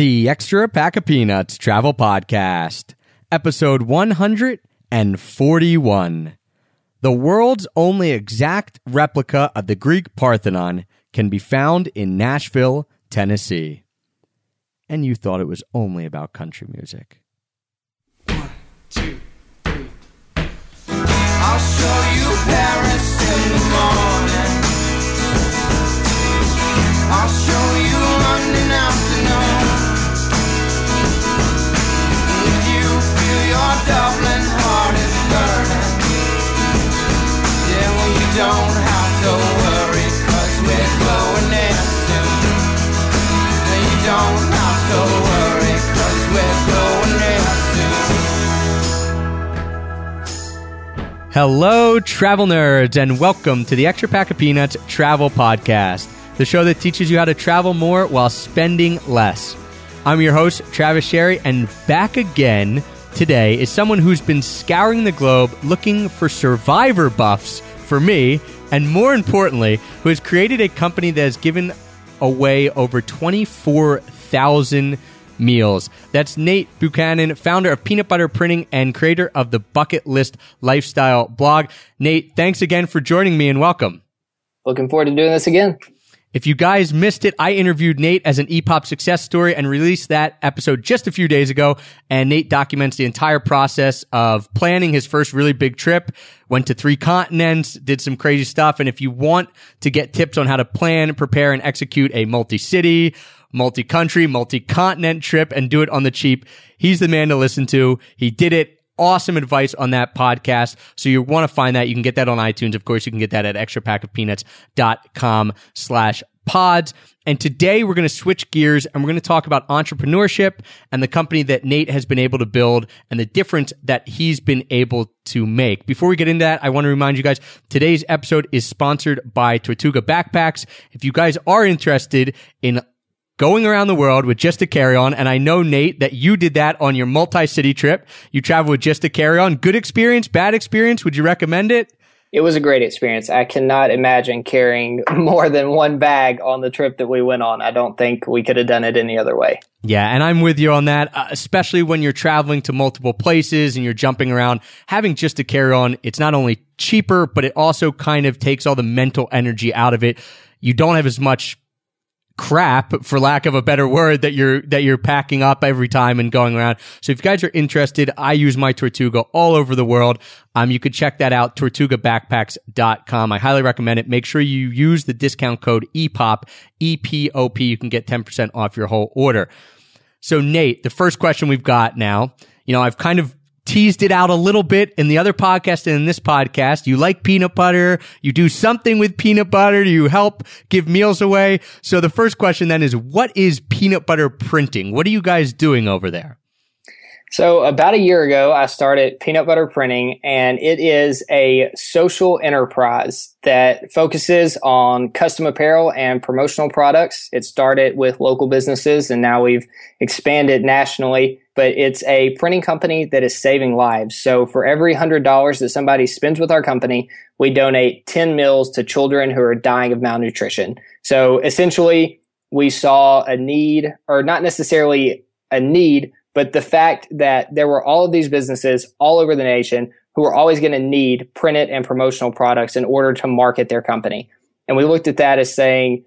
The Extra Pack of Peanuts Travel Podcast, episode 141. The world's only exact replica of the Greek Parthenon can be found in Nashville, Tennessee. And you thought it was only about country music. One, two, three. I'll show you Paris in the morning. I'll show you London afternoon. Your Dublin heart is burning, don't have to worry, cause we're going there soon. You don't have to worry, cause we're going there soon. Hello, travel nerds, and welcome to the Extra Pack of Peanuts Travel Podcast, the show that teaches you how to travel more while spending less. I'm your host, Travis Sherry, and back again today is someone who's been scouring the globe looking for survivor buffs for me, and more importantly, who has created a company that has given away over 24,000 meals. That's Nate Buchanan, founder of Peanut Butter Printing and creator of the Bucket List Lifestyle blog. Nate, thanks again for joining me and welcome. Looking forward to doing this again. If you guys missed it, I interviewed Nate as an EPOP success story and released that episode just a few days ago. And Nate documents the entire process of planning his first really big trip, went to three continents, did some crazy stuff. And if you want to get tips on how to plan, prepare, and execute a multi-city, multi-country, multi-continent trip and do it on the cheap, he's the man to listen to. He did it awesome advice on that podcast. So you want to find that. You can get that on iTunes. Of course, you can get that at extrapackofpeanuts.com slash pods. And today we're going to switch gears and we're going to talk about entrepreneurship and the company that Nate has been able to build and the difference that he's been able to make. Before we get into that, I want to remind you guys today's episode is sponsored by Tortuga Backpacks. If you guys are interested in going around the world with just a carry-on. And I know, Nate, that you did that on your multi-city trip. You traveled with just a carry-on. Good experience, bad experience. Would you recommend it? It was a great experience. I cannot imagine carrying more than one bag on the trip that we went on. I don't think we could have done it any other way. Yeah, and I'm with you on that, uh, especially when you're traveling to multiple places and you're jumping around. Having just a carry on, it's not only cheaper, but it also kind of takes all the mental energy out of it. You don't have as much crap for lack of a better word that you're that you're packing up every time and going around. So if you guys are interested i use my tortuga all over the world. Um you could check that out tortugabackpacks.com i highly recommend it. Make sure you use the discount code epop epop you can get 10% off your whole order. So nate the first question we've got now you know i've kind of teased it out a little bit in the other podcast and in this podcast. You like peanut butter. You do something with peanut butter. You help give meals away. So the first question then is, what is peanut butter printing? What are you guys doing over there? So, about a year ago, I started Peanut Butter Printing, and it is a social enterprise that focuses on custom apparel and promotional products. It started with local businesses, and now we've expanded nationally. But it's a printing company that is saving lives. So, for every $100 that somebody spends with our company, we donate 10 meals to children who are dying of malnutrition. So, essentially, we saw a need, or not necessarily a need, but the fact that there were all of these businesses all over the nation who were always going to need printed and promotional products in order to market their company. And we looked at that as saying,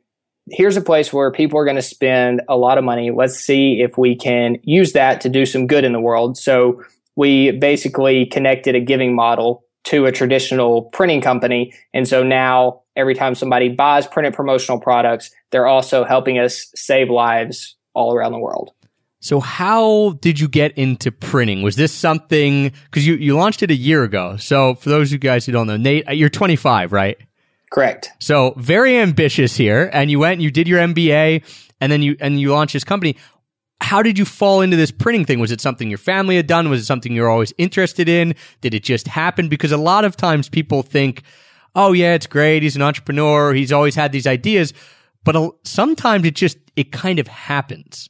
here's a place where people are going to spend a lot of money. Let's see if we can use that to do some good in the world. So we basically connected a giving model to a traditional printing company. And so now every time somebody buys printed promotional products, they're also helping us save lives all around the world. So how did you get into printing? Was this something, cause you, you launched it a year ago. So for those of you guys who don't know, Nate, you're 25, right? Correct. So very ambitious here. And you went and you did your MBA and then you, and you launched this company. How did you fall into this printing thing? Was it something your family had done? Was it something you're always interested in? Did it just happen? Because a lot of times people think, oh yeah, it's great. He's an entrepreneur. He's always had these ideas. But sometimes it just, it kind of happens.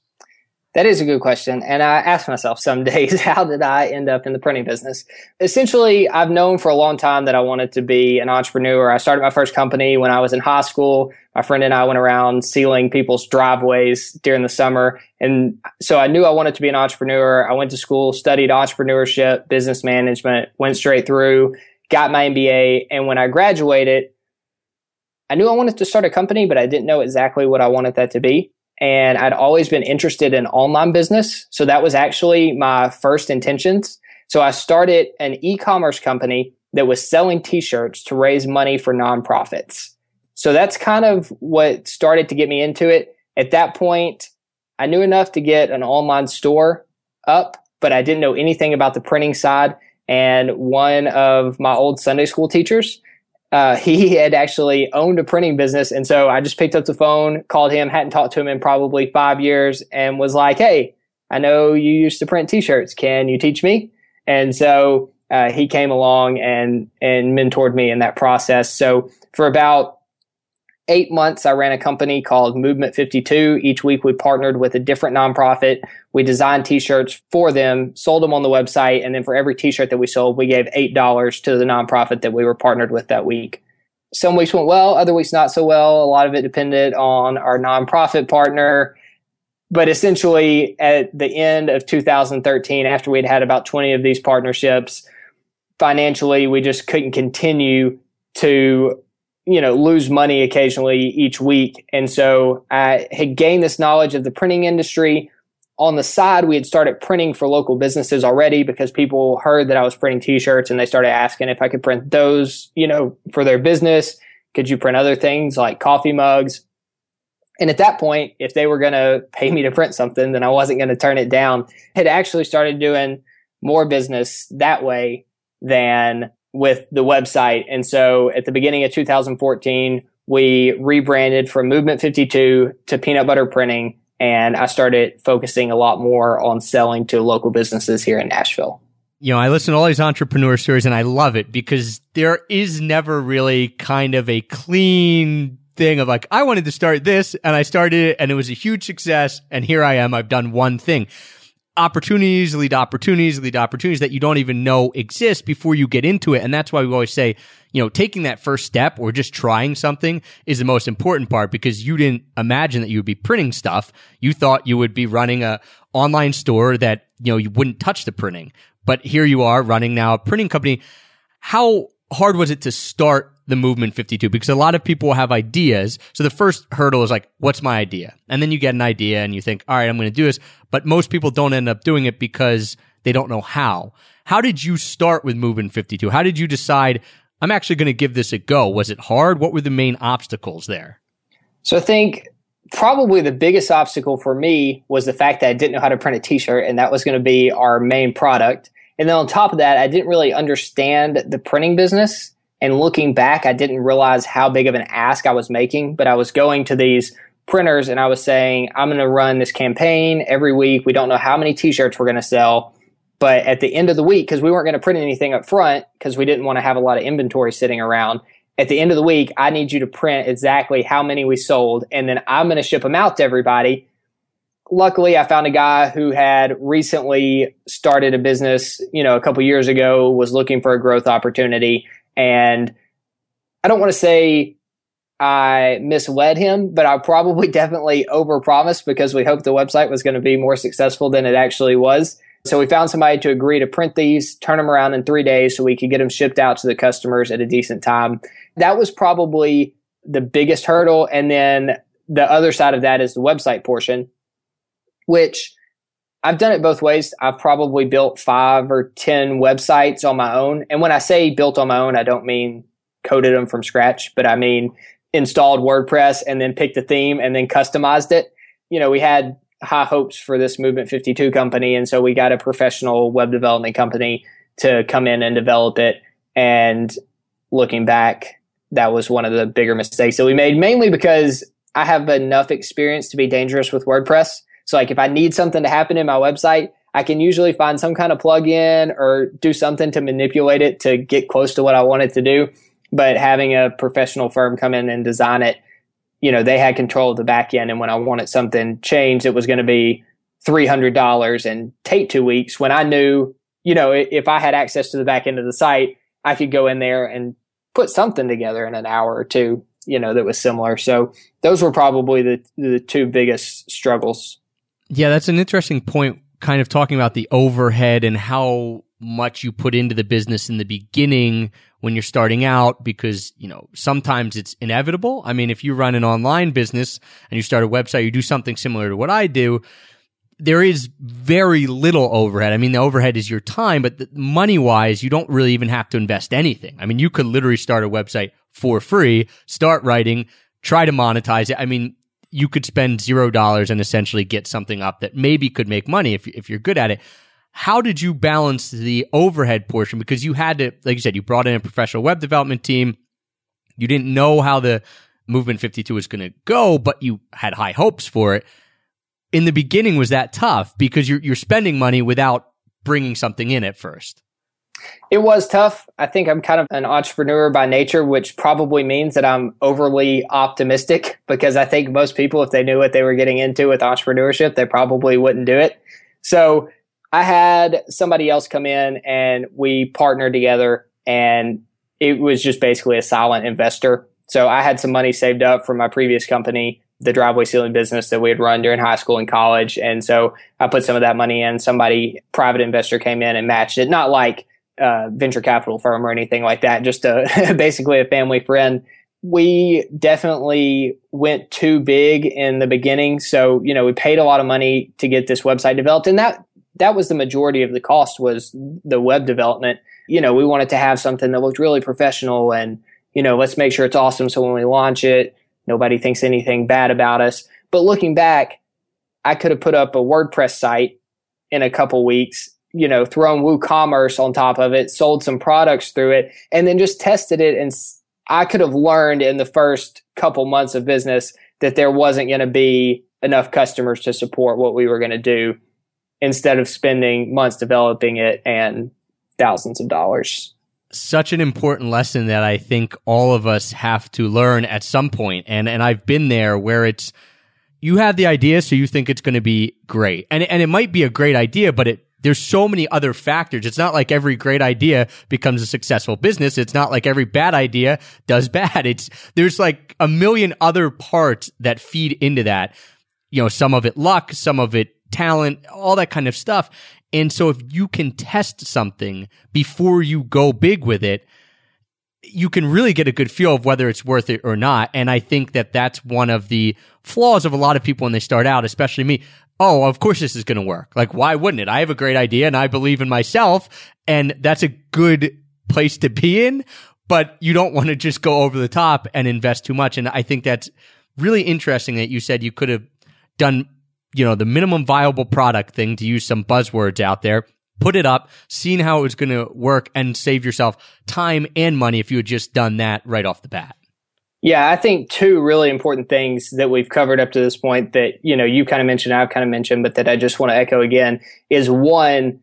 That is a good question. And I ask myself some days, how did I end up in the printing business? Essentially, I've known for a long time that I wanted to be an entrepreneur. I started my first company when I was in high school. My friend and I went around sealing people's driveways during the summer. And so I knew I wanted to be an entrepreneur. I went to school, studied entrepreneurship, business management, went straight through, got my MBA. And when I graduated, I knew I wanted to start a company, but I didn't know exactly what I wanted that to be and I'd always been interested in online business. So that was actually my first intentions. So I started an e-commerce company that was selling t-shirts to raise money for nonprofits. So that's kind of what started to get me into it. At that point, I knew enough to get an online store up, but I didn't know anything about the printing side. And one of my old Sunday school teachers uh, he had actually owned a printing business. And so I just picked up the phone, called him, hadn't talked to him in probably five years, and was like, Hey, I know you used to print t shirts. Can you teach me? And so uh, he came along and, and mentored me in that process. So for about eight months, I ran a company called Movement 52. Each week, we partnered with a different nonprofit. We designed t-shirts for them, sold them on the website, and then for every t-shirt that we sold, we gave $8 to the nonprofit that we were partnered with that week. Some weeks went well, other weeks not so well. A lot of it depended on our nonprofit partner. But essentially, at the end of 2013, after we'd had about 20 of these partnerships, financially, we just couldn't continue to you know, lose money occasionally each week. And so I had gained this knowledge of the printing industry. On the side, we had started printing for local businesses already because people heard that I was printing t-shirts and they started asking if I could print those, you know, for their business. Could you print other things like coffee mugs? And at that point, if they were going to pay me to print something, then I wasn't going to turn it down. Had actually started doing more business that way than with the website. And so at the beginning of 2014, we rebranded from Movement 52 to Peanut Butter Printing. And I started focusing a lot more on selling to local businesses here in Nashville. You know, I listen to all these entrepreneur stories and I love it because there is never really kind of a clean thing of like, I wanted to start this and I started it and it was a huge success. And here I am. I've done one thing opportunities lead to opportunities lead to opportunities that you don't even know exist before you get into it. And that's why we always say, you know, taking that first step or just trying something is the most important part because you didn't imagine that you would be printing stuff. You thought you would be running a online store that, you know, you wouldn't touch the printing. But here you are running now a printing company. How hard was it to start the movement 52 because a lot of people have ideas. So the first hurdle is like, what's my idea? And then you get an idea and you think, all right, I'm going to do this. But most people don't end up doing it because they don't know how. How did you start with movement 52? How did you decide I'm actually going to give this a go? Was it hard? What were the main obstacles there? So I think probably the biggest obstacle for me was the fact that I didn't know how to print a t-shirt and that was going to be our main product. And then on top of that, I didn't really understand the printing business. And looking back, I didn't realize how big of an ask I was making, but I was going to these printers and I was saying, I'm going to run this campaign every week. We don't know how many t shirts we're going to sell. But at the end of the week, because we weren't going to print anything up front, because we didn't want to have a lot of inventory sitting around, at the end of the week, I need you to print exactly how many we sold, and then I'm going to ship them out to everybody. Luckily, I found a guy who had recently started a business, you know, a couple years ago, was looking for a growth opportunity, and I don't want to say I misled him, but I probably definitely overpromised because we hoped the website was going to be more successful than it actually was. So we found somebody to agree to print these, turn them around in three days so we could get them shipped out to the customers at a decent time. That was probably the biggest hurdle. And then the other side of that is the website portion, which I've done it both ways. I've probably built five or 10 websites on my own. And when I say built on my own, I don't mean coded them from scratch, but I mean installed WordPress and then picked a theme and then customized it. You know, we had high hopes for this Movement 52 company. And so we got a professional web development company to come in and develop it. And looking back, that was one of the bigger mistakes that we made, mainly because I have enough experience to be dangerous with WordPress so like if I need something to happen in my website, I can usually find some kind of plugin or do something to manipulate it to get close to what I want it to do. But having a professional firm come in and design it, you know, they had control of the back end. And when I wanted something changed, it was going to be $300 and take two weeks when I knew, you know, if I had access to the back end of the site, I could go in there and put something together in an hour or two, you know, that was similar. So those were probably the, the two biggest struggles. Yeah, that's an interesting point, kind of talking about the overhead and how much you put into the business in the beginning when you're starting out because, you know, sometimes it's inevitable. I mean, if you run an online business and you start a website, you do something similar to what I do, there is very little overhead. I mean, the overhead is your time, but money wise, you don't really even have to invest anything. I mean, you could literally start a website for free, start writing, try to monetize it. I mean, you could spend zero dollars and essentially get something up that maybe could make money if, if you're good at it. How did you balance the overhead portion? Because you had to, like you said, you brought in a professional web development team. You didn't know how the Movement 52 was going to go, but you had high hopes for it. In the beginning, was that tough because you're, you're spending money without bringing something in at first? It was tough. I think I'm kind of an entrepreneur by nature, which probably means that I'm overly optimistic because I think most people, if they knew what they were getting into with entrepreneurship, they probably wouldn't do it. So I had somebody else come in and we partnered together and it was just basically a silent investor. So I had some money saved up from my previous company, the driveway sealing business that we had run during high school and college. And so I put some of that money in. Somebody, private investor came in and matched it. Not like a venture capital firm or anything like that, just a, basically a family friend. We definitely went too big in the beginning. So, you know, we paid a lot of money to get this website developed. And that that was the majority of the cost was the web development. You know, we wanted to have something that looked really professional and, you know, let's make sure it's awesome. So when we launch it, nobody thinks anything bad about us. But looking back, I could have put up a WordPress site in a couple weeks, you know, thrown WooCommerce on top of it, sold some products through it, and then just tested it. And I could have learned in the first couple months of business that there wasn't going to be enough customers to support what we were going to do instead of spending months developing it and thousands of dollars. Such an important lesson that I think all of us have to learn at some point. And and I've been there where it's you have the idea so you think it's going to be great. And and it might be a great idea but it there's so many other factors. It's not like every great idea becomes a successful business. It's not like every bad idea does bad. It's there's like a million other parts that feed into that. You know, some of it luck, some of it talent, all that kind of stuff. And so if you can test something before you go big with it, you can really get a good feel of whether it's worth it or not. And I think that that's one of the flaws of a lot of people when they start out, especially me. Oh, of course this is going to work. Like, why wouldn't it? I have a great idea and I believe in myself. And that's a good place to be in, but you don't want to just go over the top and invest too much. And I think that's really interesting that you said you could have done you know, the minimum viable product thing to use some buzzwords out there. Put it up, seen how it was going to work and save yourself time and money if you had just done that right off the bat. Yeah, I think two really important things that we've covered up to this point that, you know, you kind of mentioned, I've kind of mentioned, but that I just want to echo again is one,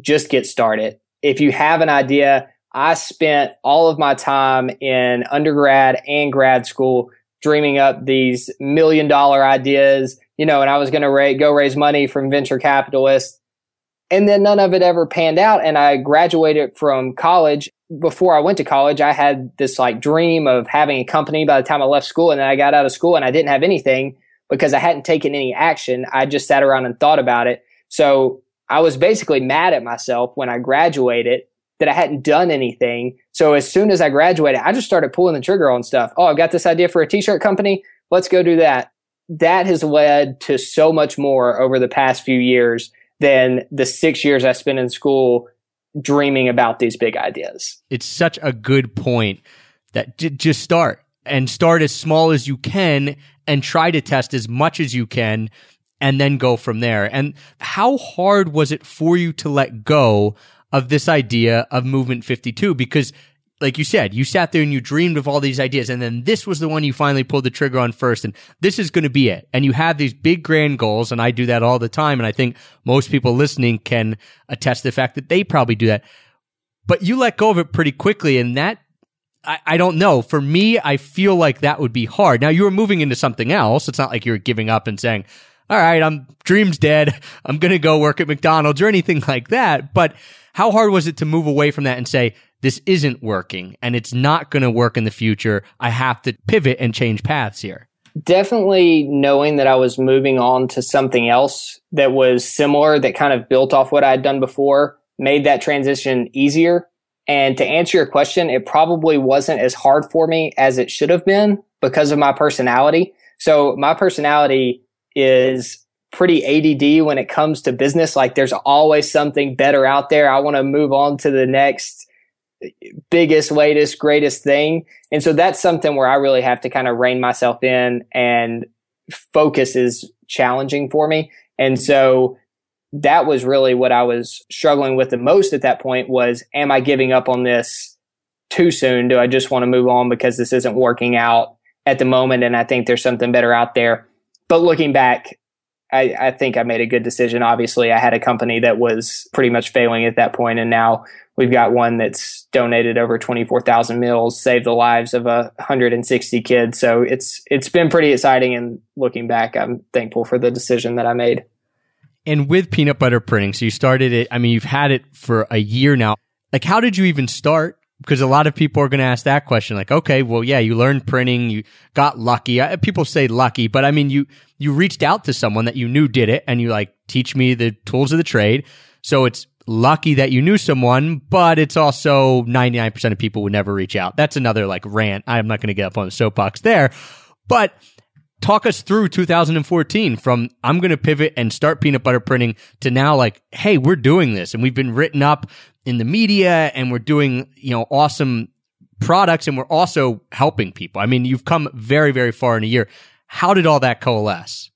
just get started. If you have an idea, I spent all of my time in undergrad and grad school dreaming up these million dollar ideas you know, and I was going to ra- go raise money from venture capitalists. And then none of it ever panned out. And I graduated from college. Before I went to college, I had this like dream of having a company by the time I left school. And then I got out of school and I didn't have anything because I hadn't taken any action. I just sat around and thought about it. So I was basically mad at myself when I graduated that I hadn't done anything. So as soon as I graduated, I just started pulling the trigger on stuff. Oh, I've got this idea for a t-shirt company. Let's go do that that has led to so much more over the past few years than the six years I spent in school dreaming about these big ideas. It's such a good point that j- just start and start as small as you can and try to test as much as you can and then go from there. And how hard was it for you to let go of this idea of movement 52? Because like you said, you sat there and you dreamed of all these ideas, and then this was the one you finally pulled the trigger on first, and this is going to be it. And you have these big grand goals, and I do that all the time, and I think most people listening can attest to the fact that they probably do that. But you let go of it pretty quickly, and that I, I don't know. For me, I feel like that would be hard. Now you were moving into something else. It's not like you're giving up and saying, all right, I'm dreams dead. I'm going to go work at McDonald's or anything like that. But how hard was it to move away from that and say, this isn't working and it's not going to work in the future. I have to pivot and change paths here. Definitely knowing that I was moving on to something else that was similar, that kind of built off what I had done before, made that transition easier. And to answer your question, it probably wasn't as hard for me as it should have been because of my personality. So my personality is pretty ADD when it comes to business. Like there's always something better out there. I want to move on to the next biggest, latest, greatest thing. And so that's something where I really have to kind of rein myself in and focus is challenging for me. And so that was really what I was struggling with the most at that point was, am I giving up on this too soon? Do I just want to move on because this isn't working out at the moment? And I think there's something better out there. But looking back, I, I think I made a good decision. Obviously, I had a company that was pretty much failing at that point, and now we've got one that's donated over 24,000 meals, saved the lives of a 160 kids. So it's it's been pretty exciting. And looking back, I'm thankful for the decision that I made. And with peanut butter printing, so you started it. I mean, you've had it for a year now. Like, how did you even start? Because a lot of people are going to ask that question like okay well yeah you learned printing you got lucky. Uh, people say lucky but i mean you you reached out to someone that you knew did it and you like teach me the tools of the trade. So it's lucky that you knew someone but it's also 99% of people would never reach out. That's another like rant. I'm not going to get up on the soapbox there. But talk us through 2014 from I'm going to pivot and start peanut butter printing to now like, hey, we're doing this and we've been written up in the media and we're doing, you know, awesome products and we're also helping people. I mean, you've come very, very far in a year. How did all that coalesce?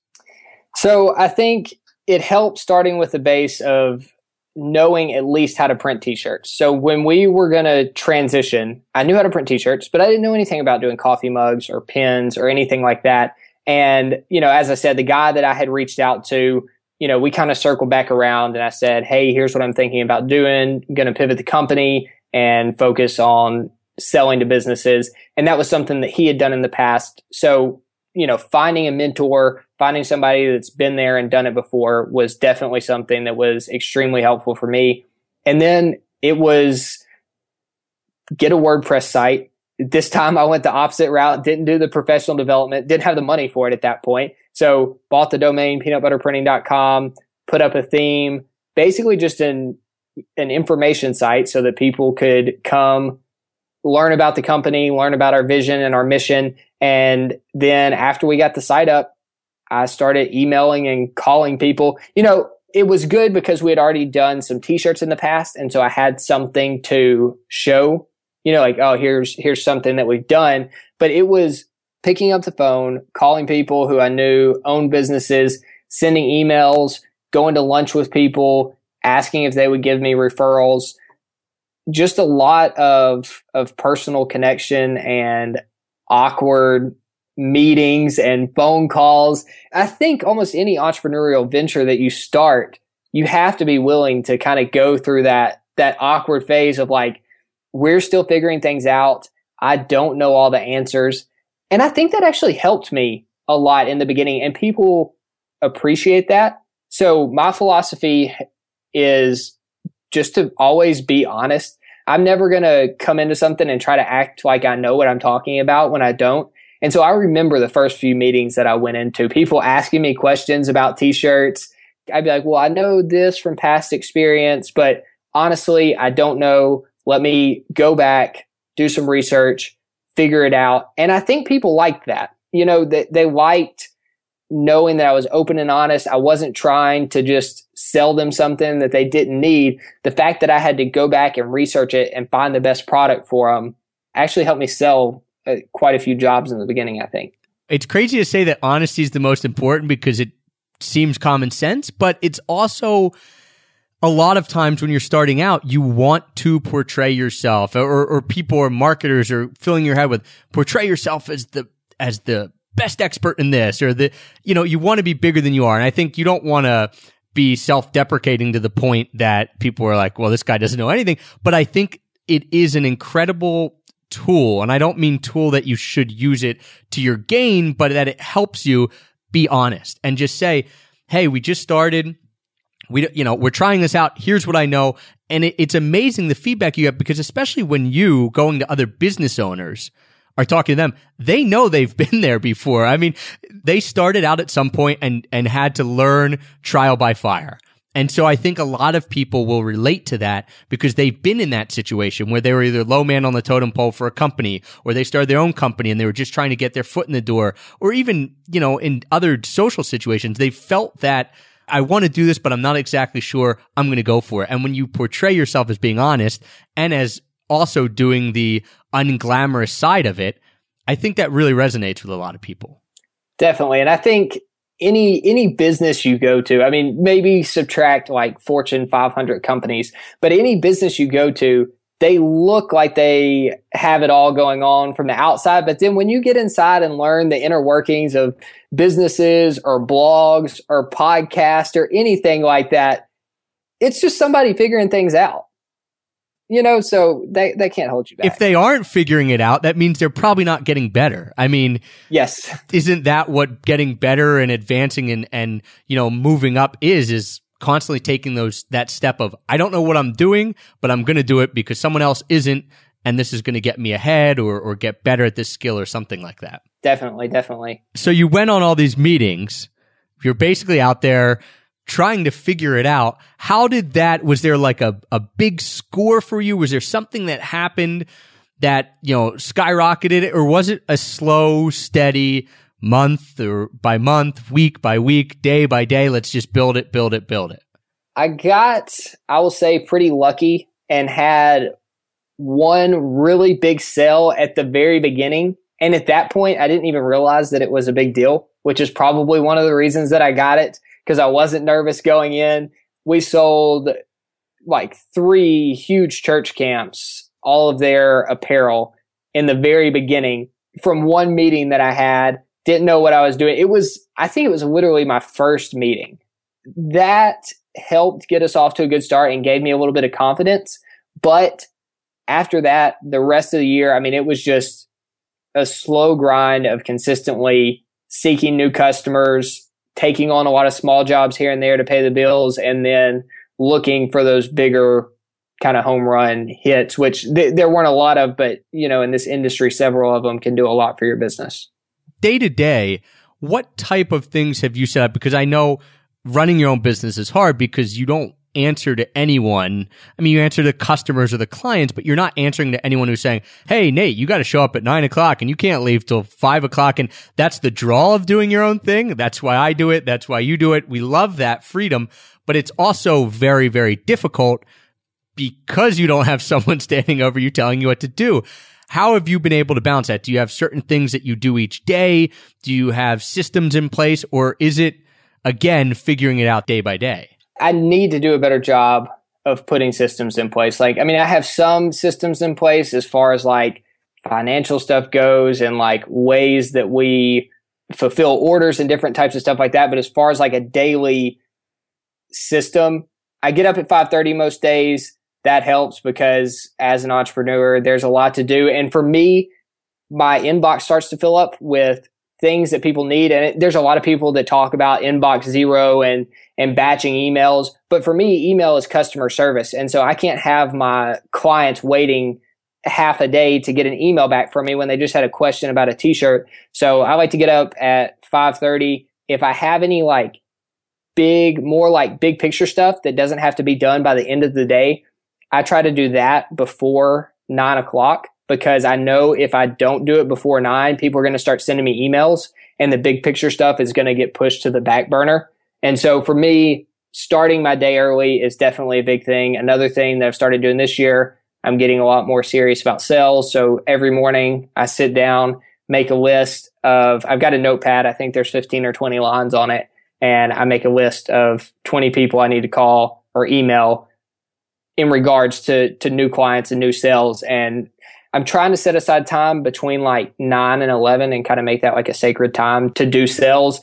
So I think it helped starting with the base of knowing at least how to print t-shirts. So when we were going to transition, I knew how to print t-shirts, but I didn't know anything about doing coffee mugs or pens or anything like that. And, you know, as I said, the guy that I had reached out to, you know, we kind of circled back around and I said, Hey, here's what I'm thinking about doing. I'm going to pivot the company and focus on selling to businesses. And that was something that he had done in the past. So, you know, finding a mentor, finding somebody that's been there and done it before was definitely something that was extremely helpful for me. And then it was get a WordPress site this time I went the opposite route, didn't do the professional development, didn't have the money for it at that point. So bought the domain peanutbutterprinting.com, put up a theme, basically just an an information site so that people could come learn about the company, learn about our vision and our mission. And then after we got the site up, I started emailing and calling people. You know, it was good because we had already done some t-shirts in the past. And so I had something to show you know, like, oh, here's, here's something that we've done. But it was picking up the phone, calling people who I knew owned businesses, sending emails, going to lunch with people, asking if they would give me referrals. Just a lot of, of personal connection and awkward meetings and phone calls. I think almost any entrepreneurial venture that you start, you have to be willing to kind of go through that, that awkward phase of like, we're still figuring things out. I don't know all the answers. And I think that actually helped me a lot in the beginning and people appreciate that. So my philosophy is just to always be honest. I'm never going to come into something and try to act like I know what I'm talking about when I don't. And so I remember the first few meetings that I went into, people asking me questions about t-shirts. I'd be like, well, I know this from past experience, but honestly, I don't know let me go back, do some research, figure it out. And I think people liked that. You know, they, they liked knowing that I was open and honest. I wasn't trying to just sell them something that they didn't need. The fact that I had to go back and research it and find the best product for them actually helped me sell uh, quite a few jobs in the beginning, I think. It's crazy to say that honesty is the most important because it seems common sense, but it's also a lot of times when you're starting out, you want to portray yourself or, or people or marketers are filling your head with portray yourself as the, as the best expert in this or the, you know, you want to be bigger than you are. And I think you don't want to be self deprecating to the point that people are like, well, this guy doesn't know anything. But I think it is an incredible tool. And I don't mean tool that you should use it to your gain, but that it helps you be honest and just say, Hey, we just started. We, you know, we're trying this out. Here's what I know. And it, it's amazing the feedback you have because especially when you going to other business owners are talking to them, they know they've been there before. I mean, they started out at some point and, and had to learn trial by fire. And so I think a lot of people will relate to that because they've been in that situation where they were either low man on the totem pole for a company or they started their own company and they were just trying to get their foot in the door or even, you know, in other social situations, they felt that I want to do this, but I'm not exactly sure I'm going to go for it. And when you portray yourself as being honest and as also doing the unglamorous side of it, I think that really resonates with a lot of people. Definitely. And I think any any business you go to i mean maybe subtract like fortune 500 companies but any business you go to they look like they have it all going on from the outside but then when you get inside and learn the inner workings of businesses or blogs or podcasts or anything like that it's just somebody figuring things out you know, so they, they can't hold you back. If they aren't figuring it out, that means they're probably not getting better. I mean, yes. Isn't that what getting better and advancing and, and, you know, moving up is, is constantly taking those, that step of, I don't know what I'm doing, but I'm going to do it because someone else isn't. And this is going to get me ahead or, or get better at this skill or something like that. Definitely, definitely. So you went on all these meetings. You're basically out there trying to figure it out. How did that, was there like a, a big score for you? Was there something that happened that, you know, skyrocketed it or was it a slow, steady month or by month, week by week, day by day? Let's just build it, build it, build it. I got, I will say pretty lucky and had one really big sale at the very beginning. And at that point, I didn't even realize that it was a big deal, which is probably one of the reasons that I got it because I wasn't nervous going in. We sold like three huge church camps, all of their apparel in the very beginning from one meeting that I had. Didn't know what I was doing. It was, I think it was literally my first meeting. That helped get us off to a good start and gave me a little bit of confidence. But after that, the rest of the year, I mean, it was just a slow grind of consistently seeking new customers, taking on a lot of small jobs here and there to pay the bills and then looking for those bigger kind of home run hits, which th- there weren't a lot of, but you know, in this industry, several of them can do a lot for your business. Day to day, what type of things have you set up? Because I know running your own business is hard because you don't answer to anyone. I mean, you answer to customers or the clients, but you're not answering to anyone who's saying, Hey, Nate, you got to show up at nine o'clock and you can't leave till five o'clock. And that's the draw of doing your own thing. That's why I do it. That's why you do it. We love that freedom, but it's also very, very difficult because you don't have someone standing over you telling you what to do. How have you been able to balance that? Do you have certain things that you do each day? Do you have systems in place or is it again figuring it out day by day? I need to do a better job of putting systems in place. Like, I mean, I have some systems in place as far as like financial stuff goes and like ways that we fulfill orders and different types of stuff like that. But as far as like a daily system, I get up at 5:30 most days. That helps because as an entrepreneur, there's a lot to do. And for me, my inbox starts to fill up with things that people need. And it, there's a lot of people that talk about inbox zero and, and batching emails. But for me, email is customer service. And so I can't have my clients waiting half a day to get an email back from me when they just had a question about a t-shirt. So I like to get up at 530. If I have any like big, more like big picture stuff that doesn't have to be done by the end of the day, I try to do that before nine o'clock because I know if I don't do it before nine, people are going to start sending me emails and the big picture stuff is going to get pushed to the back burner. And so for me, starting my day early is definitely a big thing. Another thing that I've started doing this year, I'm getting a lot more serious about sales. So every morning I sit down, make a list of, I've got a notepad. I think there's 15 or 20 lines on it. And I make a list of 20 people I need to call or email in regards to, to new clients and new sales. And I'm trying to set aside time between like nine and 11 and kind of make that like a sacred time to do sales.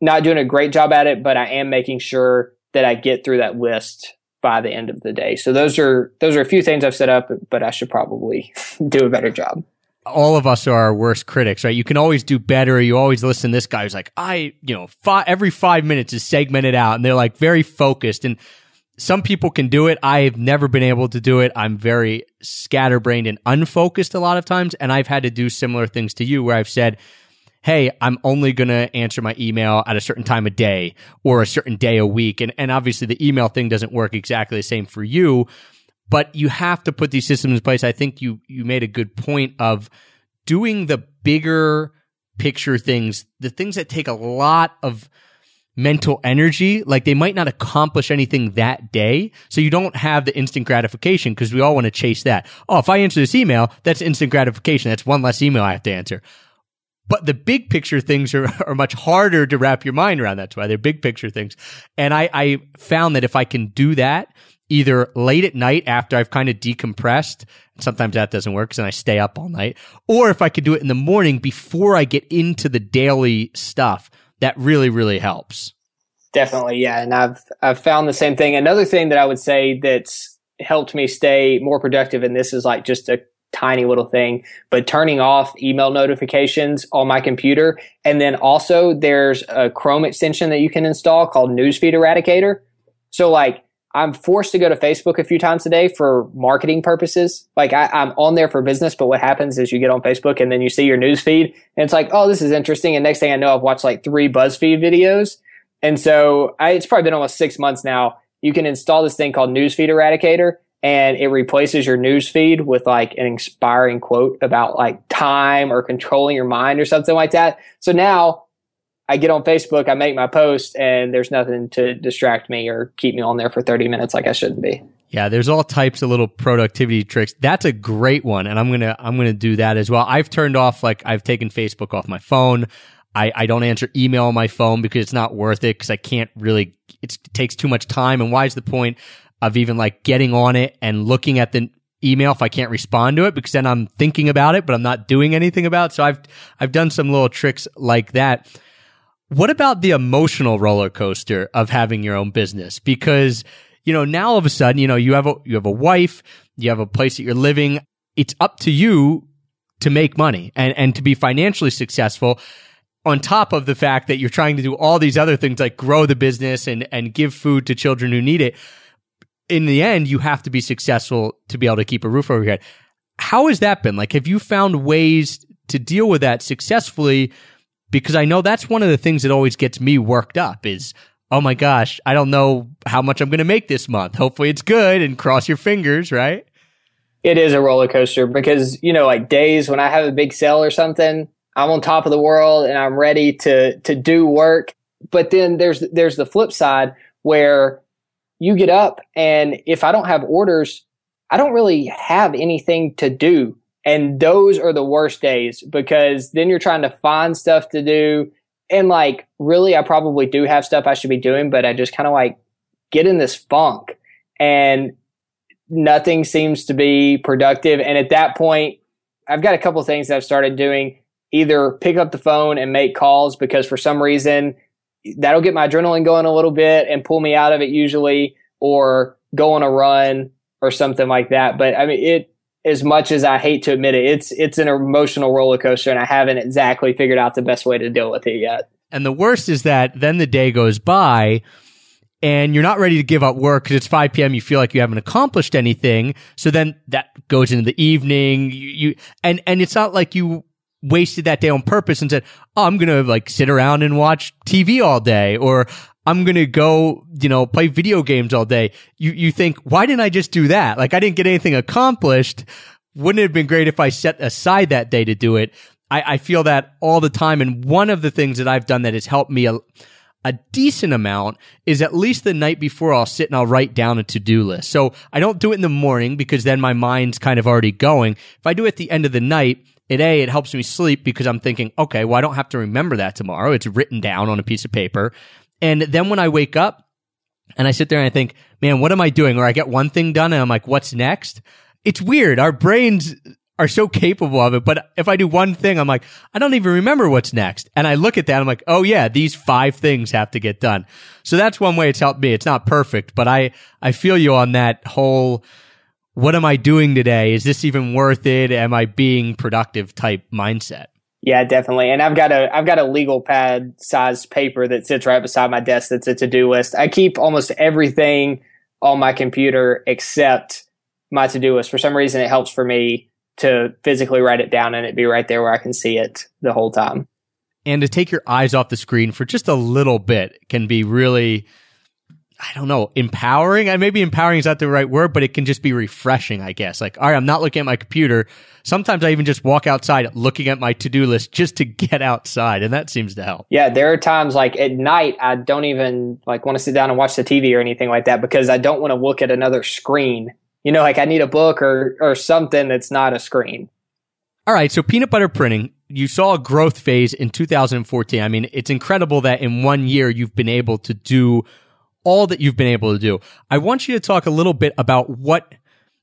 Not doing a great job at it, but I am making sure that I get through that list by the end of the day. So those are those are a few things I've set up, but I should probably do a better job. all of us are our worst critics, right? You can always do better. You always listen this guy who's like, I, you know, fi- every five minutes is segmented out and they're like very focused. And some people can do it. I've never been able to do it. I'm very scatterbrained and unfocused a lot of times. And I've had to do similar things to you where I've said, Hey, I'm only going to answer my email at a certain time of day or a certain day a week. And, and obviously the email thing doesn't work exactly the same for you, but you have to put these systems in place. I think you, you made a good point of doing the bigger picture things, the things that take a lot of, mental energy. Like they might not accomplish anything that day. So you don't have the instant gratification because we all want to chase that. Oh, if I answer this email, that's instant gratification. That's one less email I have to answer. But the big picture things are, are much harder to wrap your mind around. That's why they're big picture things. And I, I found that if I can do that either late at night after I've kind of decompressed, sometimes that doesn't work because I stay up all night, or if I could do it in the morning before I get into the daily stuff, that really, really helps. Definitely, yeah. And I've I've found the same thing. Another thing that I would say that's helped me stay more productive, and this is like just a tiny little thing, but turning off email notifications on my computer. And then also there's a Chrome extension that you can install called Newsfeed Eradicator. So like I'm forced to go to Facebook a few times a day for marketing purposes. Like I, am on there for business, but what happens is you get on Facebook and then you see your news feed and it's like, oh, this is interesting. And next thing I know, I've watched like three BuzzFeed videos. And so I, it's probably been almost six months now. You can install this thing called Newsfeed Eradicator and it replaces your news feed with like an inspiring quote about like time or controlling your mind or something like that. So now I get on Facebook, I make my post, and there's nothing to distract me or keep me on there for 30 minutes like I shouldn't be. Yeah, there's all types of little productivity tricks. That's a great one, and I'm gonna I'm gonna do that as well. I've turned off like I've taken Facebook off my phone. I, I don't answer email on my phone because it's not worth it because I can't really it takes too much time. And why is the point of even like getting on it and looking at the email if I can't respond to it because then I'm thinking about it, but I'm not doing anything about it. So I've I've done some little tricks like that. What about the emotional roller coaster of having your own business? Because, you know, now all of a sudden, you know, you have a, you have a wife, you have a place that you're living. It's up to you to make money and, and to be financially successful on top of the fact that you're trying to do all these other things like grow the business and, and give food to children who need it. In the end, you have to be successful to be able to keep a roof over your head. How has that been? Like, have you found ways to deal with that successfully because I know that's one of the things that always gets me worked up is, oh my gosh, I don't know how much I'm going to make this month. Hopefully it's good and cross your fingers, right? It is a roller coaster because, you know, like days when I have a big sale or something, I'm on top of the world and I'm ready to to do work. But then there's there's the flip side where you get up and if I don't have orders, I don't really have anything to do. And those are the worst days because then you're trying to find stuff to do. And like, really, I probably do have stuff I should be doing, but I just kind of like get in this funk and nothing seems to be productive. And at that point, I've got a couple things that I've started doing. Either pick up the phone and make calls because for some reason that'll get my adrenaline going a little bit and pull me out of it usually, or go on a run or something like that. But I mean, it, as much as I hate to admit it, it's it's an emotional roller coaster, and I haven't exactly figured out the best way to deal with it yet. And the worst is that then the day goes by, and you're not ready to give up work because it's 5 p.m. You feel like you haven't accomplished anything. So then that goes into the evening. You, you and and it's not like you wasted that day on purpose and said, "Oh, I'm gonna like sit around and watch TV all day," or I'm going to go, you know, play video games all day. You, you think, why didn't I just do that? Like I didn't get anything accomplished. Wouldn't it have been great if I set aside that day to do it? I, I feel that all the time. And one of the things that I've done that has helped me a, a decent amount is at least the night before I'll sit and I'll write down a to-do list. So I don't do it in the morning because then my mind's kind of already going. If I do it at the end of the night, it A, it helps me sleep because I'm thinking, okay, well, I don't have to remember that tomorrow. It's written down on a piece of paper. And then when I wake up and I sit there and I think, man, what am I doing? Or I get one thing done and I'm like, what's next? It's weird. Our brains are so capable of it. But if I do one thing, I'm like, I don't even remember what's next. And I look at that, I'm like, oh yeah, these five things have to get done. So that's one way it's helped me. It's not perfect, but I, I feel you on that whole what am I doing today? Is this even worth it? Am I being productive type mindset? Yeah, definitely. And I've got a I've got a legal pad size paper that sits right beside my desk that's a to-do list. I keep almost everything on my computer except my to-do list. For some reason it helps for me to physically write it down and it be right there where I can see it the whole time. And to take your eyes off the screen for just a little bit can be really I don't know, empowering. I maybe empowering is not the right word, but it can just be refreshing, I guess. Like, all right, I'm not looking at my computer. Sometimes I even just walk outside looking at my to-do list just to get outside, and that seems to help. Yeah, there are times like at night I don't even like want to sit down and watch the TV or anything like that because I don't want to look at another screen. You know, like I need a book or or something that's not a screen. All right, so peanut butter printing, you saw a growth phase in 2014. I mean, it's incredible that in one year you've been able to do all that you've been able to do. I want you to talk a little bit about what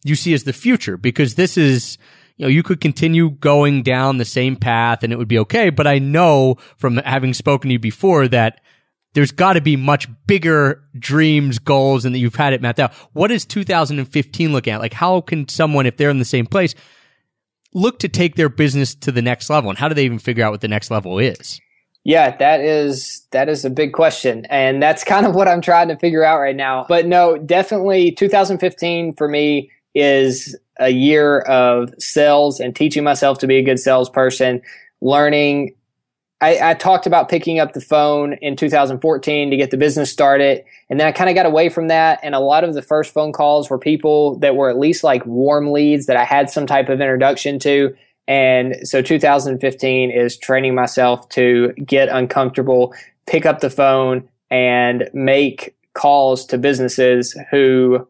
you see as the future because this is, you know, you could continue going down the same path and it would be okay. But I know from having spoken to you before that there's got to be much bigger dreams, goals, and that you've had it mapped out. What is 2015 looking at? Like, how can someone, if they're in the same place, look to take their business to the next level? And how do they even figure out what the next level is? Yeah, that is that is a big question, and that's kind of what I'm trying to figure out right now. But no, definitely 2015 for me is a year of sales and teaching myself to be a good salesperson, learning. I, I talked about picking up the phone in 2014 to get the business started, and then I kind of got away from that. And a lot of the first phone calls were people that were at least like warm leads that I had some type of introduction to and so 2015 is training myself to get uncomfortable, pick up the phone and make calls to businesses who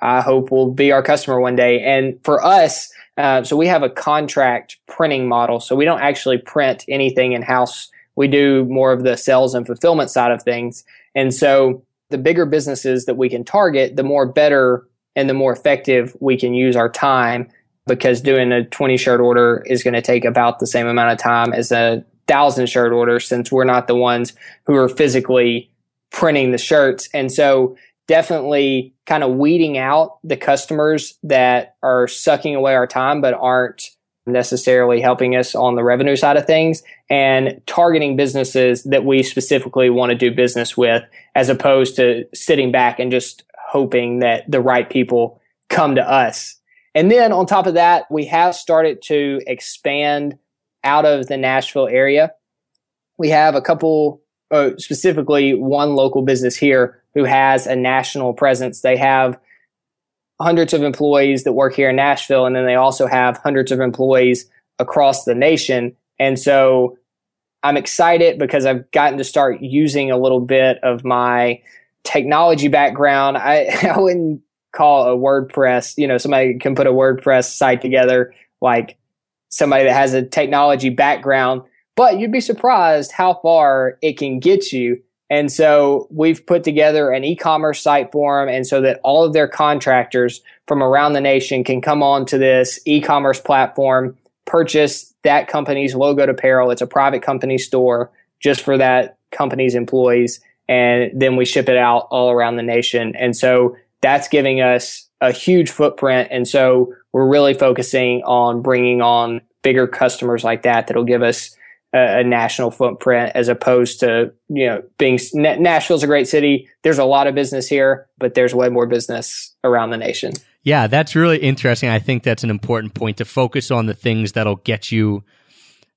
I hope will be our customer one day. And for us, uh, so we have a contract printing model. So we don't actually print anything in house. We do more of the sales and fulfillment side of things. And so the bigger businesses that we can target, the more better and the more effective we can use our time because doing a 20 shirt order is going to take about the same amount of time as a thousand shirt order since we're not the ones who are physically printing the shirts. And so definitely kind of weeding out the customers that are sucking away our time but aren't necessarily helping us on the revenue side of things and targeting businesses that we specifically want to do business with as opposed to sitting back and just hoping that the right people come to us and then on top of that, we have started to expand out of the Nashville area. We have a couple, uh, specifically one local business here who has a national presence. They have hundreds of employees that work here in Nashville, and then they also have hundreds of employees across the nation. And so I'm excited because I've gotten to start using a little bit of my technology background. I, I wouldn't call a WordPress, you know, somebody can put a WordPress site together, like somebody that has a technology background, but you'd be surprised how far it can get you. And so we've put together an e-commerce site for them. And so that all of their contractors from around the nation can come on to this e-commerce platform, purchase that company's logoed apparel. It's a private company store just for that company's employees. And then we ship it out all around the nation. And so that's giving us a huge footprint. And so we're really focusing on bringing on bigger customers like that that'll give us a, a national footprint as opposed to, you know, being Nashville's a great city. There's a lot of business here, but there's way more business around the nation. Yeah, that's really interesting. I think that's an important point to focus on the things that'll get you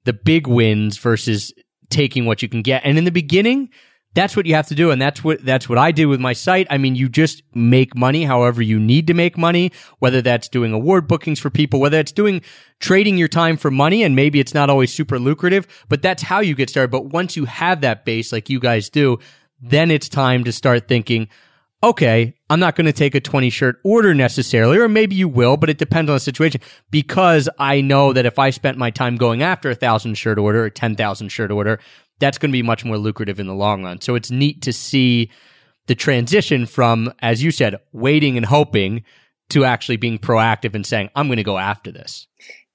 the big wins versus taking what you can get. And in the beginning, that's what you have to do and that's what that's what I do with my site. I mean, you just make money however you need to make money, whether that's doing award bookings for people, whether it's doing trading your time for money and maybe it's not always super lucrative, but that's how you get started. But once you have that base like you guys do, then it's time to start thinking, okay, I'm not going to take a 20 shirt order necessarily, or maybe you will, but it depends on the situation because I know that if I spent my time going after a thousand shirt order or 10,000 shirt order, that's going to be much more lucrative in the long run. So it's neat to see the transition from, as you said, waiting and hoping to actually being proactive and saying, I'm going to go after this.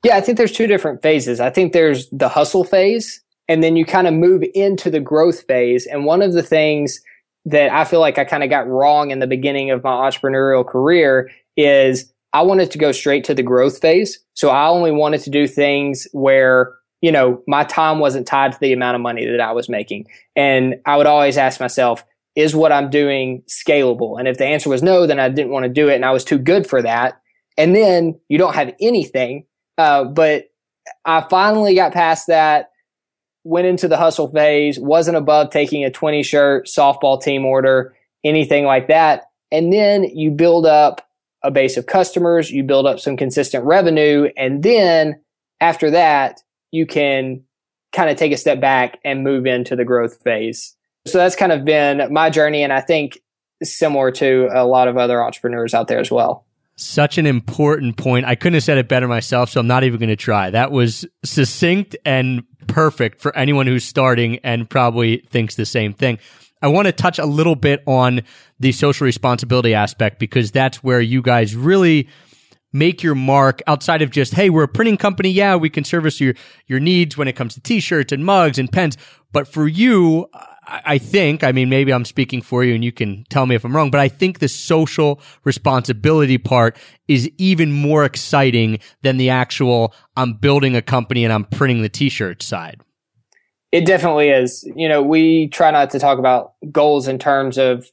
Yeah, I think there's two different phases. I think there's the hustle phase, and then you kind of move into the growth phase. And one of the things that I feel like I kind of got wrong in the beginning of my entrepreneurial career is I wanted to go straight to the growth phase. So I only wanted to do things where, you know, my time wasn't tied to the amount of money that I was making. And I would always ask myself, is what I'm doing scalable? And if the answer was no, then I didn't want to do it and I was too good for that. And then you don't have anything. Uh, but I finally got past that, went into the hustle phase, wasn't above taking a 20 shirt softball team order, anything like that. And then you build up a base of customers, you build up some consistent revenue, and then after that, you can kind of take a step back and move into the growth phase. So that's kind of been my journey, and I think similar to a lot of other entrepreneurs out there as well. Such an important point. I couldn't have said it better myself, so I'm not even going to try. That was succinct and perfect for anyone who's starting and probably thinks the same thing. I want to touch a little bit on the social responsibility aspect because that's where you guys really make your mark outside of just, hey, we're a printing company. Yeah, we can service your, your needs when it comes to t-shirts and mugs and pens. But for you, I think, I mean, maybe I'm speaking for you and you can tell me if I'm wrong, but I think the social responsibility part is even more exciting than the actual, I'm building a company and I'm printing the t-shirt side. It definitely is. You know, we try not to talk about goals in terms of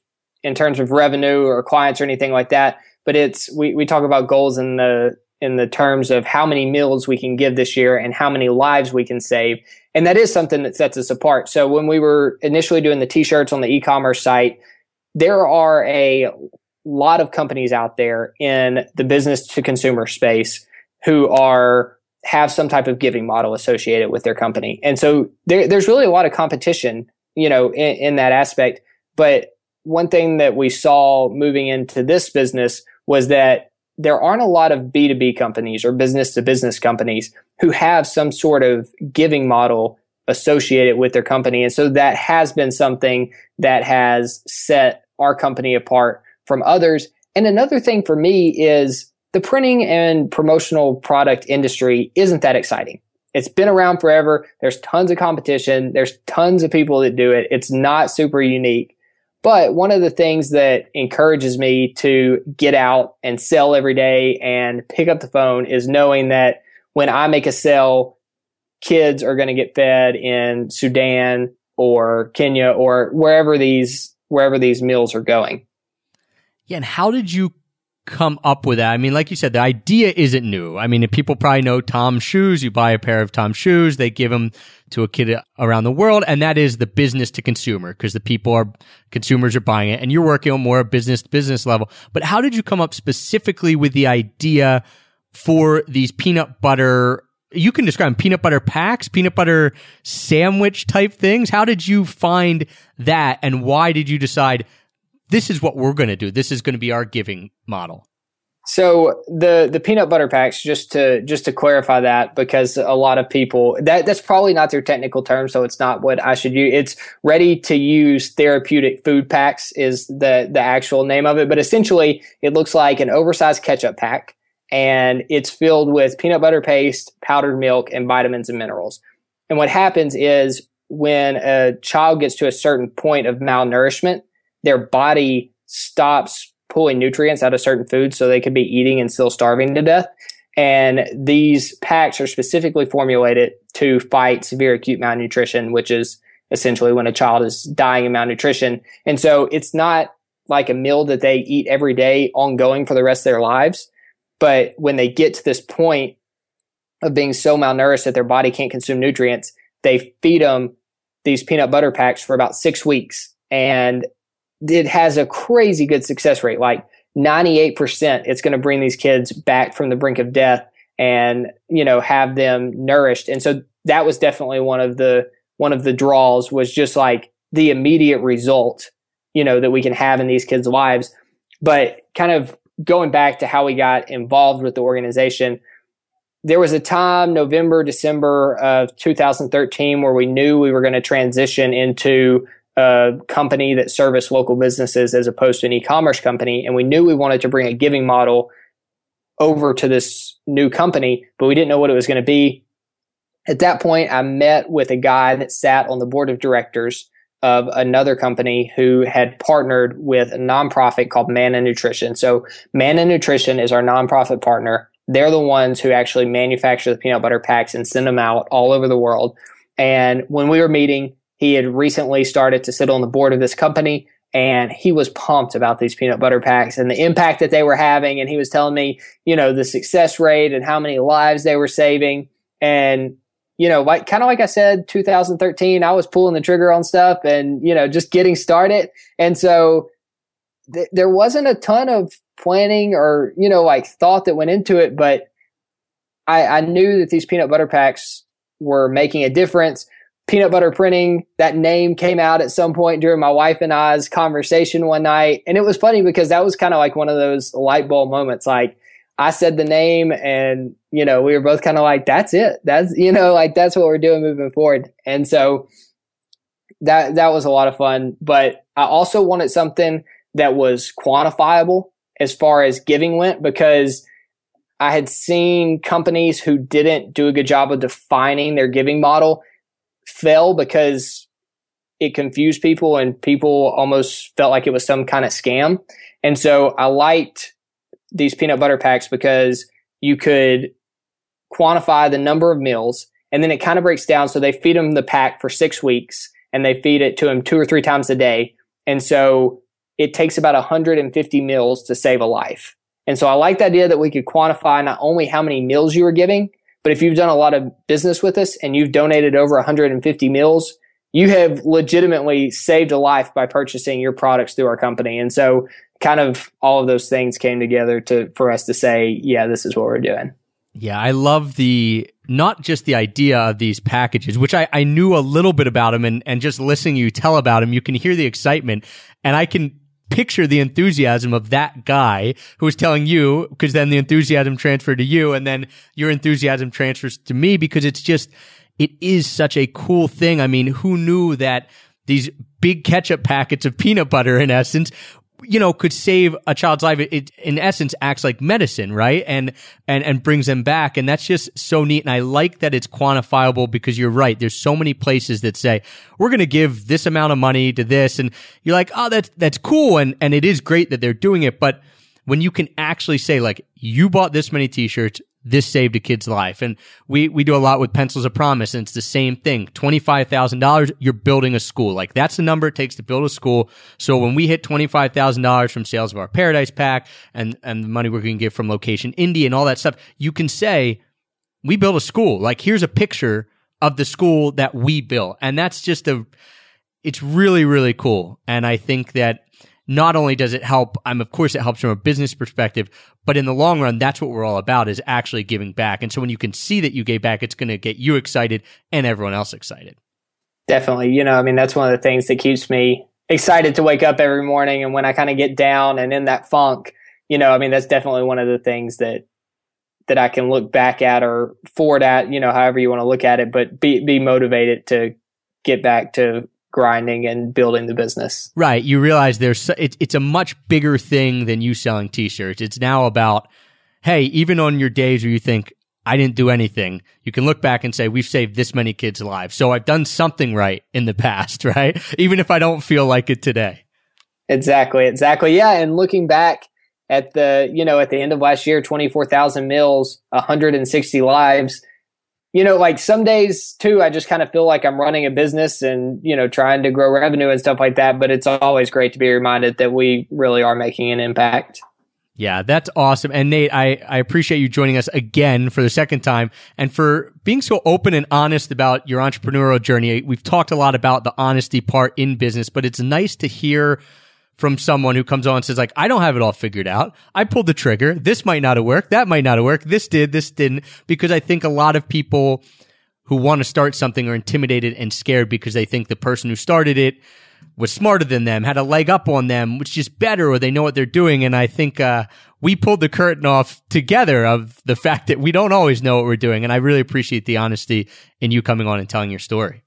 in terms of revenue or clients or anything like that, but it's we, we talk about goals in the in the terms of how many meals we can give this year and how many lives we can save. And that is something that sets us apart. So when we were initially doing the t-shirts on the e-commerce site, there are a lot of companies out there in the business to consumer space who are have some type of giving model associated with their company. And so there, there's really a lot of competition, you know, in, in that aspect. But one thing that we saw moving into this business was that there aren't a lot of B2B companies or business to business companies who have some sort of giving model associated with their company. And so that has been something that has set our company apart from others. And another thing for me is the printing and promotional product industry isn't that exciting. It's been around forever. There's tons of competition. There's tons of people that do it. It's not super unique. But one of the things that encourages me to get out and sell every day and pick up the phone is knowing that when I make a sale, kids are going to get fed in Sudan or Kenya or wherever these wherever these meals are going. Yeah, and how did you come up with that? I mean, like you said, the idea isn't new. I mean, people probably know Tom shoes. You buy a pair of Tom shoes, they give them to a kid around the world, and that is the business to consumer because the people are consumers are buying it, and you're working on more business to business level. But how did you come up specifically with the idea for these peanut butter? You can describe peanut butter packs, peanut butter sandwich type things. How did you find that, and why did you decide? This is what we're going to do. This is going to be our giving model. So the the peanut butter packs, just to just to clarify that, because a lot of people that that's probably not their technical term, so it's not what I should use. It's ready to use therapeutic food packs is the the actual name of it, but essentially it looks like an oversized ketchup pack, and it's filled with peanut butter paste, powdered milk, and vitamins and minerals. And what happens is when a child gets to a certain point of malnourishment, their body stops pulling nutrients out of certain foods so they could be eating and still starving to death. And these packs are specifically formulated to fight severe acute malnutrition, which is essentially when a child is dying of malnutrition. And so it's not like a meal that they eat every day ongoing for the rest of their lives. But when they get to this point of being so malnourished that their body can't consume nutrients, they feed them these peanut butter packs for about six weeks. And it has a crazy good success rate, like 98%. It's going to bring these kids back from the brink of death and, you know, have them nourished. And so that was definitely one of the, one of the draws was just like the immediate result, you know, that we can have in these kids' lives. But kind of going back to how we got involved with the organization, there was a time, November, December of 2013, where we knew we were going to transition into a company that serviced local businesses as opposed to an e-commerce company. And we knew we wanted to bring a giving model over to this new company, but we didn't know what it was going to be. At that point, I met with a guy that sat on the board of directors of another company who had partnered with a nonprofit called MANA Nutrition. So MANA Nutrition is our nonprofit partner. They're the ones who actually manufacture the peanut butter packs and send them out all over the world. And when we were meeting, he had recently started to sit on the board of this company and he was pumped about these peanut butter packs and the impact that they were having. And he was telling me, you know, the success rate and how many lives they were saving. And you know, like kind of like I said, 2013, I was pulling the trigger on stuff and, you know, just getting started. And so th- there wasn't a ton of planning or, you know, like thought that went into it, but I, I knew that these peanut butter packs were making a difference. Peanut butter printing, that name came out at some point during my wife and I's conversation one night. And it was funny because that was kind of like one of those light bulb moments. Like, I said the name and, you know, we were both kind of like, that's it. That's, you know, like that's what we're doing moving forward. And so that, that was a lot of fun. But I also wanted something that was quantifiable as far as giving went because I had seen companies who didn't do a good job of defining their giving model fail because it confused people and people almost felt like it was some kind of scam. And so I liked these peanut butter packs because you could quantify the number of meals and then it kind of breaks down. So they feed them the pack for six weeks and they feed it to them two or three times a day. And so it takes about 150 meals to save a life. And so I like the idea that we could quantify not only how many meals you were giving, but if you've done a lot of business with us and you've donated over 150 meals, you have legitimately saved a life by purchasing your products through our company. And so kind of all of those things came together to for us to say, yeah, this is what we're doing. Yeah, I love the not just the idea of these packages, which I, I knew a little bit about them and, and just listening you tell about them, you can hear the excitement and I can picture the enthusiasm of that guy who was telling you, because then the enthusiasm transferred to you and then your enthusiasm transfers to me because it's just, it is such a cool thing. I mean, who knew that these big ketchup packets of peanut butter, in essence, you know, could save a child's life. It, it, in essence acts like medicine, right? And, and, and brings them back. And that's just so neat. And I like that it's quantifiable because you're right. There's so many places that say, we're going to give this amount of money to this. And you're like, oh, that's, that's cool. And, and it is great that they're doing it. But when you can actually say, like, you bought this many t-shirts, this saved a kid's life. And we, we do a lot with pencils of promise and it's the same thing. $25,000, you're building a school. Like that's the number it takes to build a school. So when we hit $25,000 from sales of our Paradise Pack and, and the money we're going to give from Location Indie and all that stuff, you can say, we built a school. Like here's a picture of the school that we built. And that's just a, it's really, really cool. And I think that not only does it help, I'm of course it helps from a business perspective, but in the long run, that's what we're all about is actually giving back. And so when you can see that you gave back, it's going to get you excited and everyone else excited. Definitely. You know, I mean, that's one of the things that keeps me excited to wake up every morning. And when I kind of get down and in that funk, you know, I mean, that's definitely one of the things that that I can look back at or forward at, you know, however you want to look at it, but be be motivated to get back to grinding and building the business. Right. You realize there's it's it's a much bigger thing than you selling t-shirts. It's now about hey, even on your days where you think I didn't do anything, you can look back and say we've saved this many kids' lives. So I've done something right in the past, right? Even if I don't feel like it today. Exactly. Exactly. Yeah, and looking back at the, you know, at the end of last year, 24,000 meals, 160 lives, you know, like some days too, I just kind of feel like I'm running a business and, you know, trying to grow revenue and stuff like that. But it's always great to be reminded that we really are making an impact. Yeah, that's awesome. And Nate, I, I appreciate you joining us again for the second time and for being so open and honest about your entrepreneurial journey. We've talked a lot about the honesty part in business, but it's nice to hear from someone who comes on and says like, I don't have it all figured out. I pulled the trigger. This might not have worked. That might not have worked. This did, this didn't. Because I think a lot of people who want to start something are intimidated and scared because they think the person who started it was smarter than them, had a leg up on them, which is better, or they know what they're doing. And I think, uh, we pulled the curtain off together of the fact that we don't always know what we're doing. And I really appreciate the honesty in you coming on and telling your story.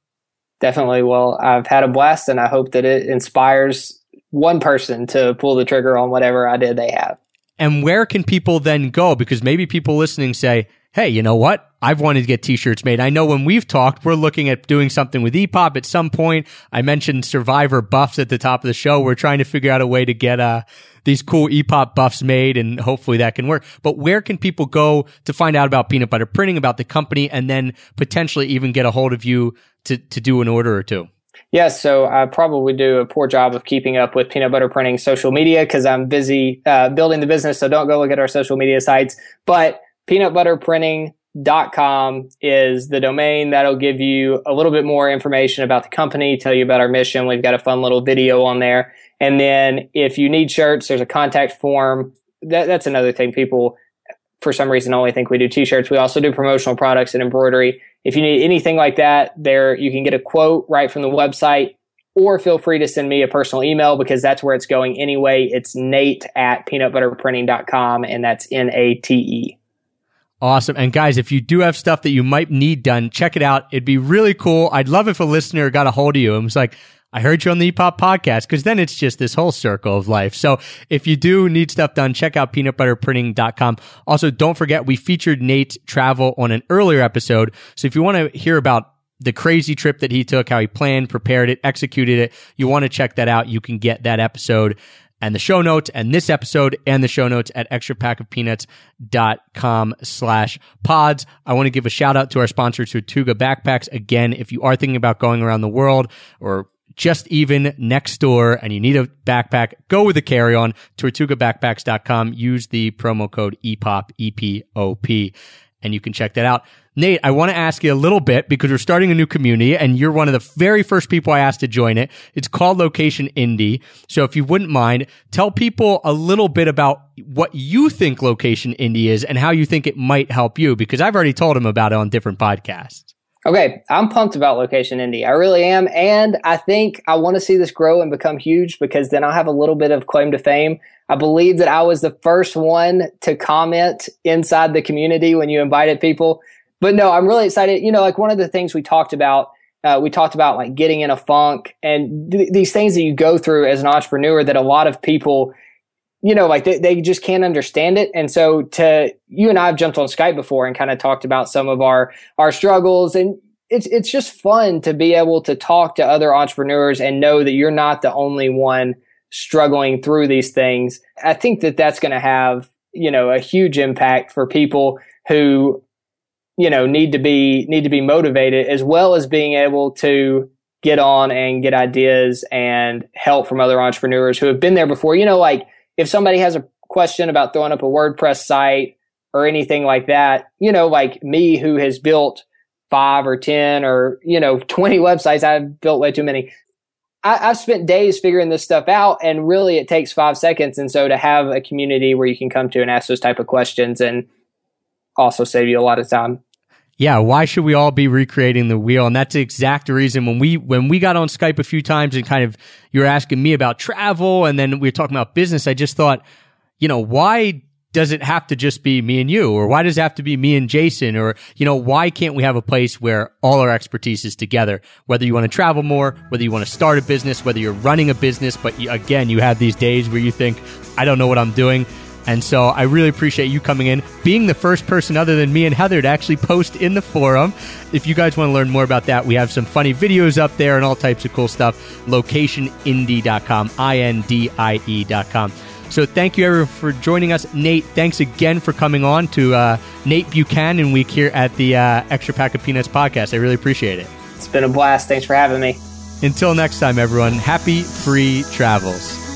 Definitely. Well, I've had a blast and I hope that it inspires one person to pull the trigger on whatever idea they have. And where can people then go? Because maybe people listening say, hey, you know what? I've wanted to get t-shirts made. I know when we've talked, we're looking at doing something with EPOP at some point. I mentioned Survivor buffs at the top of the show. We're trying to figure out a way to get, uh, these cool EPOP buffs made and hopefully that can work. But where can people go to find out about peanut butter printing, about the company, and then potentially even get a hold of you to, to do an order or two? Yes, so I probably do a poor job of keeping up with peanut butter printing social media because I'm busy uh, building the business. So don't go look at our social media sites. But peanutbutterprinting.com is the domain that'll give you a little bit more information about the company, tell you about our mission. We've got a fun little video on there. And then if you need shirts, there's a contact form. That, that's another thing. People, for some reason, only think we do t-shirts. We also do promotional products and embroidery. If you need anything like that, there you can get a quote right from the website or feel free to send me a personal email because that's where it's going anyway. It's nate at peanutbutterprinting.com and that's N-A-T-E. Awesome. And guys, if you do have stuff that you might need done, check it out. It'd be really cool. I'd love if a listener got a hold of you and was like, I heard you on the EPOP podcast because then it's just this whole circle of life. So if you do need stuff done, check out peanutbutterprinting.com. Also, don't forget we featured Nate's travel on an earlier episode. So if you want to hear about the crazy trip that he took, how he planned, prepared it, executed it, you want to check that out. You can get that episode and the show notes and this episode and the show notes at extrapackofpeanuts.com slash pods. I want to give a shout out to our sponsor, Tortuga Backpacks. Again, if you are thinking about going around the world or just even next door and you need a backpack, go with a carry on, tortugabackpacks.com. Use the promo code EPOP, E-P-O-P, and you can check that out. Nate, I want to ask you a little bit because we're starting a new community and you're one of the very first people I asked to join it. It's called Location Indie. So if you wouldn't mind, tell people a little bit about what you think Location Indie is and how you think it might help you because I've already told them about it on different podcasts. Okay, I'm pumped about Location Indie. I really am. And I think I want to see this grow and become huge because then I'll have a little bit of claim to fame. I believe that I was the first one to comment inside the community when you invited people but no, I'm really excited. You know, like one of the things we talked about, uh, we talked about like getting in a funk and th- these things that you go through as an entrepreneur that a lot of people, you know, like they, they just can't understand it. And so to you and I have jumped on Skype before and kind of talked about some of our, our struggles and it's, it's just fun to be able to talk to other entrepreneurs and know that you're not the only one struggling through these things. I think that that's going to have, you know, a huge impact for people who you know need to be need to be motivated as well as being able to get on and get ideas and help from other entrepreneurs who have been there before you know like if somebody has a question about throwing up a wordpress site or anything like that you know like me who has built five or ten or you know 20 websites i've built way too many. I, have spent days figuring this stuff out and really it takes five seconds. And so to have a community where you can come to and ask those type of questions and also save you a lot of time yeah, why should we all be recreating the wheel? And that's the exact reason when we when we got on Skype a few times and kind of you were asking me about travel and then we were talking about business, I just thought, you know, why does it have to just be me and you? Or why does it have to be me and Jason? Or you know why can't we have a place where all our expertise is together? Whether you want to travel more whether you want to start a business whether you're running a business but again you have these days where you think I don't know what I'm doing and so I really appreciate you coming in, being the first person other than me and Heather to actually post in the forum. If you guys want to learn more about that, we have some funny videos up there and all types of cool stuff. Locationindie.com, I N D I E.com. So thank you everyone for joining us. Nate, thanks again for coming on to uh, Nate Buchanan Week here at the uh, Extra Pack of Peanuts podcast. I really appreciate it. It's been a blast. Thanks for having me. Until next time, everyone, happy free travels.